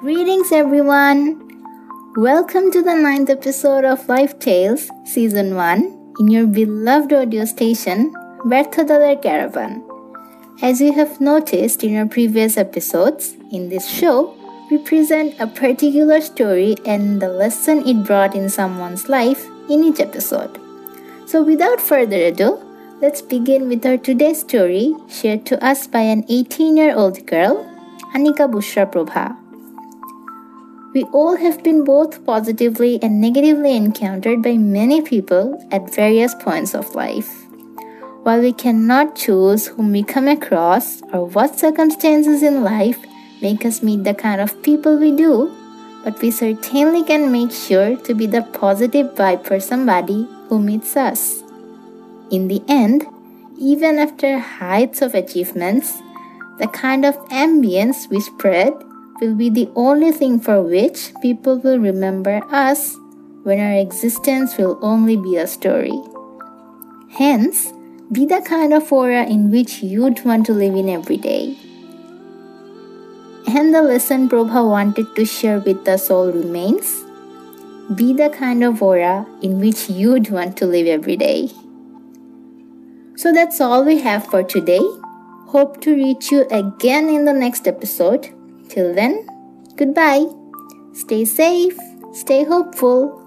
Greetings, everyone! Welcome to the ninth episode of Life Tales, Season 1, in your beloved audio station, Berthodoler Caravan. As you have noticed in our previous episodes, in this show, we present a particular story and the lesson it brought in someone's life in each episode. So, without further ado, let's begin with our today's story shared to us by an 18 year old girl, Anika Bushra Prova. We all have been both positively and negatively encountered by many people at various points of life. While we cannot choose whom we come across or what circumstances in life make us meet the kind of people we do, but we certainly can make sure to be the positive vibe for somebody who meets us. In the end, even after heights of achievements, the kind of ambience we spread will be the only thing for which people will remember us when our existence will only be a story. Hence, be the kind of aura in which you'd want to live in every day. And the lesson Prova wanted to share with us all remains be the kind of aura in which you'd want to live every day. So that's all we have for today. Hope to reach you again in the next episode. Till then, goodbye. Stay safe, stay hopeful.